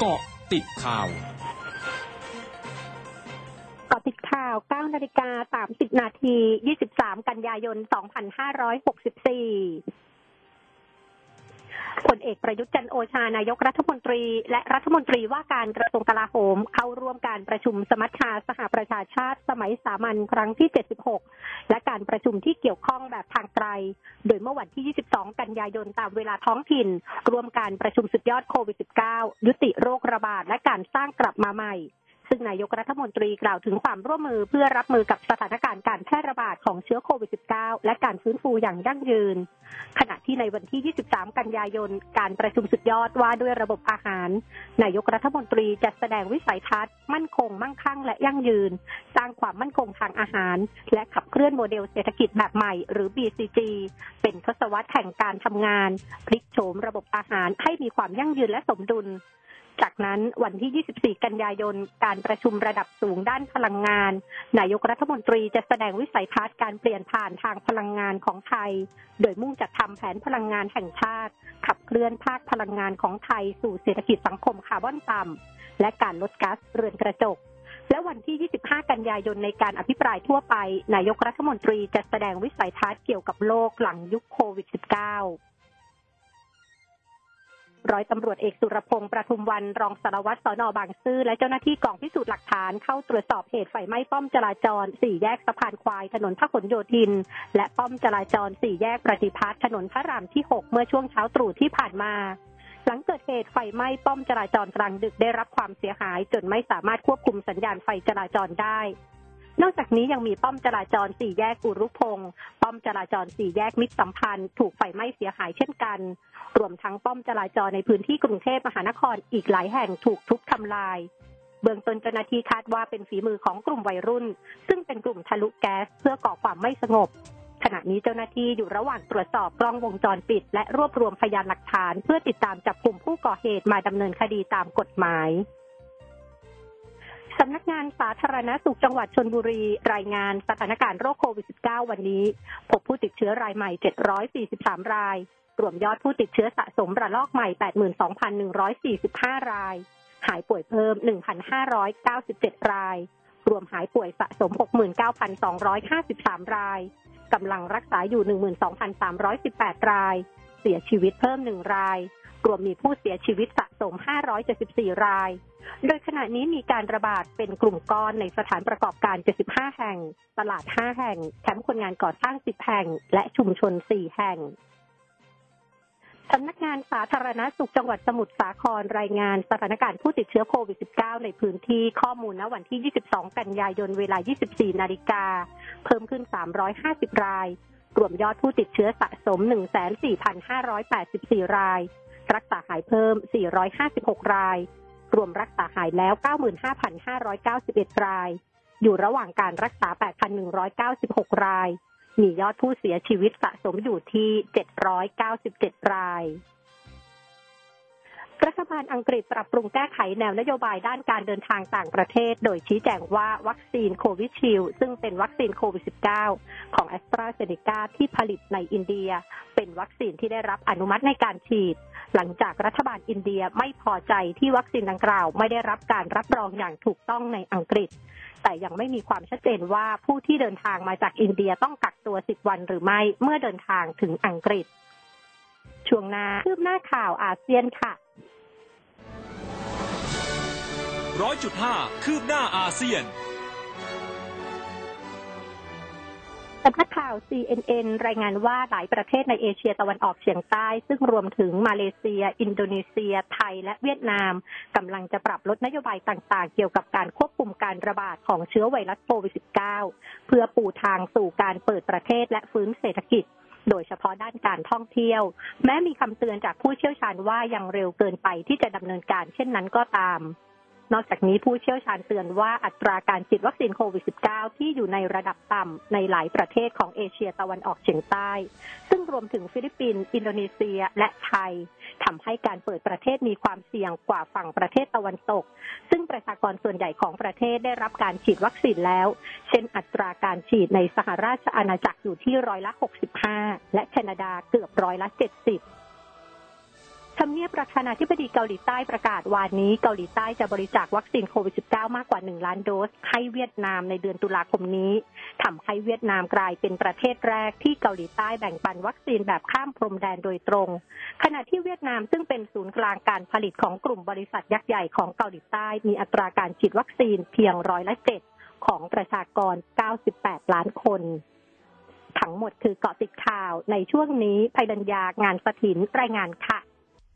เกาะติดข่าวเกาะติดข่าว 9 นาฬิกา 30 นาที 23 กันยายน 2564 ผลเอกประยุทธ์จันโอชานายกรัฐมนตรี และรัฐมนตรีว่าการกระทรวงกลาโหม เข้าร่วมการประชุมสมัชชาสหประชาชาติสมัยสามัญครั้งที่ 76 และการประชุมที่เกี่ยวข้องแบบทางไกล โดยเมื่อวันที่ 22 กันยายนตามเวลาท้องถิ่น รวมการประชุมสุดยอดโควิด -19 ยุติโรคระบาดและการสร้างกลับมาใหม่ ซึ่งนายกรัฐมนตรีกล่าวถึงความร่วมมือเพื่อรับมือกับสถานการณ์การแพร่ระบาดของเชื้อโควิด -19 และการฟื้นฟูอย่างยั่งยืน ขณะที่ในวันที่ 23 กันยายน การประชุมสุดยอดว่าด้วยระบบอาหาร นายกรัฐมนตรีจะแสดงวิสัยทัศน์ มั่นคง มั่งคั่ง และยั่งยืน สร้างความมั่นคงทางอาหาร และขับเคลื่อนโมเดลเศรษฐกิจแบบใหม่ หรือ BCG เป็นทศวรรษแห่งการทำงาน พลิกโฉมระบบอาหารให้มีความยั่งยืนและสมดุล จากนั้นวันที่ 24 กันยายน การประชุมระดับสูงด้านพลังงาน นายกรัฐมนตรีจะแสดงวิสัยทัศน์การเปลี่ยนผ่านทางพลังงานของไทย โดยมุ่งจัดทำแผนพลังงานแห่งชาติ ขับเคลื่อนภาคพลังงานของไทยสู่เศรษฐกิจสังคมคาร์บอนต่ำและการลดก๊าซเรือนกระจกและวันที่ 25 กันยายนในการอภิปรายทั่วไป นายกรัฐมนตรีจะแสดงวิสัยทัศน์เกี่ยวกับโลกหลังยุคโควิด -19 ร้อยตำรวจเอกสุรพงษ์ประทุมวันรองสารวัตรสอนอบางซื่อและเจ้าหน้าที่กองพิสูจน์หลักฐานเข้าตรวจสอบเหตุไฟไหม้ป้อมจราจรสี่แยกสะพานควายถนนพหลโยธิน และป้อมจราจรสี่แยกประติพัฒน์ถนนพระรามที่6เมื่อช่วงเช้าตรู่ที่ผ่านมาหลังเกิดเหตุไฟไหม้ป้อมจราจรกลางดึกได้รับความเสียหาย จนไม่สามารถควบคุมสัญญาณไฟจราจรได้ นอกจากนี้ยังมีป้อมจราจรสี่แยกอุรุพงศ์ป้อมจราจรสี่แยกมิตรสัมพันธ์ ถูกไฟไหม้เสียหายเช่นกัน รวมทั้งป้อมจราจรในพื้นที่กรุงเทพมหานครอีกหลายแห่งถูกทุบทำลาย เบื้องต้นเจ้าหน้าที่คาดว่าเป็นฝีมือของกลุ่มวัยรุ่น ซึ่งเป็นกลุ่มทะลุแก๊สเพื่อก่อความไม่สงบขณะนี้เจ้าหน้าที่อยู่ระหว่างตรวจสอบกล้องวงจรปิด และรวบรวมพยานหลักฐาน เพื่อติดตามจับกลุ่มผู้ก่อเหตุมาดำเนินคดีตามกฎหมาย สำนักงานสาธารณสุขจังหวัดชนบุรี รายงานสถานการณ์โรคโควิด -19 วันนี้ พบผู้ติดเชื้อรายใหม่ 743 ราย รวมยอดผู้ติดเชื้อสะสมระลอกใหม่ 82,145 ราย หายป่วยเพิ่ม 1,597 ราย รวมหายป่วยสะสม 69,253 ราย กำลังรักษาอยู่ 12,318 ราย เสียชีวิตเพิ่ม 1 ราย รวมมีผู้เสียชีวิตสะสม 574 ราย โดยขณะนี้มีการระบาดเป็นกลุ่มก้อนในสถานประกอบการ 75 แห่ง ตลาด 5 แห่ง แคมป์คนงานก่อสร้าง 10 แห่ง และชุมชน 4 แห่งสำนักงานสาธารณสุขจังหวัดสมุทรสาครรายงานสถานการณ์ผู้ติดเชื้อโควิด -19 ในพื้นที่ข้อมูลณวันที่ 22 กันยายนเวลา 24 นาฬิกา เพิ่มขึ้น 350 ราย รวมยอดผู้ติดเชื้อสะสม 14,584 ราย รักษาหายเพิ่ม 456 ราย รวมรักษาหายแล้ว 95,591 ราย อยู่ระหว่างการรักษา 8,196 ราย มียอดผู้เสียชีวิตสะสมอยู่ที่ 797 ราย รัฐบาลอังกฤษปรับปรุงแก้ไขแนวนโยบายด้านการเดินทางต่างประเทศ โดยชี้แจงว่าวัคซีนโควิชิลซึ่งเป็นวัคซีนโควิด -19 ของแอสตราเซเนกาที่ผลิตในอินเดีย เป็นวัคซีนที่ได้รับอนุมัติในการฉีด หลังจากรัฐบาลอินเดียไม่พอใจที่วัคซีนดังกล่าว ไม่ได้รับการรับรองอย่างถูกต้องในอังกฤษ แต่ยังไม่มีความชัดเจนว่าผู้ที่เดินทางมาจากอินเดียต้องกักตัว 10 วันหรือไม่เมื่อเดินทางถึงอังกฤษ ช่วงหน้าคืบหน้าข่าวอาเซียนค่ะร้อยจุดห้าคืบหน้าอาเซียนสำนักข่าว CNN รายงานว่าหลายประเทศในเอเชียตะวันออกเฉียงใต้ ซึ่งรวมถึงมาเลเซีย อินโดนีเซีย ไทย และเวียดนามกำลังจะปรับลดนโยบายต่างๆ เกี่ยวกับการควบคุมการระบาดของเชื้อไวรัสโควิด -19 เพื่อปูทางสู่การเปิดประเทศและฟื้นเศรษฐกิจ โดยเฉพาะด้านการท่องเที่ยว แม้มีคำเตือนจากผู้เชี่ยวชาญว่ายังเร็วเกินไปที่จะดำเนินการเช่นนั้นก็ตาม นอกจากนี้ผู้เชี่ยวชาญเตือนว่าอัตราการฉีดวัคซีนโควิด -19 ที่อยู่ในระดับต่ำในหลายประเทศของเอเชียตะวันออกเฉียงใต้ ซึ่งรวมถึงฟิลิปปินส์อินโดนีเซีย และไทย ทำให้การเปิดประเทศมีความเสี่ยงกว่าฝั่งประเทศตะวันตก ซึ่งประชากรส่วนใหญ่ของประเทศได้รับการฉีดวัคซีนแล้ว เช่นอัตราการฉีดในสหราชอาณาจักรอยู่ที่ร้อยละ 65 และแคนาดาเกือบร้อยละ 70 ทำเนียบประธานาธิบดีเกาหลีใต้ประกาศวานนี้ เกาหลีใต้จะบริจาควัคซีนโควิด -19 มากกว่า 1 ล้านโดสให้เวียดนามในเดือนตุลาคมนี้ทำให้เวียดนามกลายเป็นประเทศแรกที่เกาหลีใต้แบ่งปันวัคซีนแบบข้ามพรมแดนโดยตรง ขณะที่เวียดนามซึ่งเป็นศูนย์กลางการผลิตของกลุ่มบริษัทยักษ์ใหญ่ของเกาหลีใต้มีอัตราการฉีดวัคซีนเพียงร้อยละเจ็ดของประชากร 98 ล้านคน ทั้งหมดคือเกาะติดข่าวในช่วงนี้ภัยดัญญางานสถินรายงานค่ะ